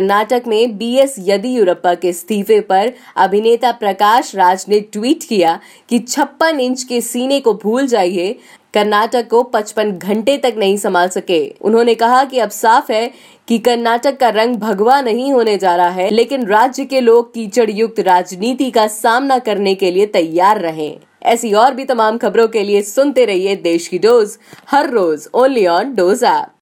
कर्नाटक में बीएस येदियुरप्पा के इस्तीफे पर अभिनेता प्रकाश राज ने ट्वीट किया कि छप्पन इंच के सीने को भूल जाइए। कर्नाटक को 55 घंटे तक नहीं संभाल सके। उन्होंने कहा कि अब साफ़ है कि कर्नाटक का रंग भगवा नहीं होने जा रहा है, लेकिन राज्य के लोग कीचड़ युक्त राजनीति का सामना करने के लिए तैयार रहें। ऐसी और भी तमाम खबरों के लिए सुनते रहिए देश की डोज, हर रोज ओनली ऑन डोज ऐप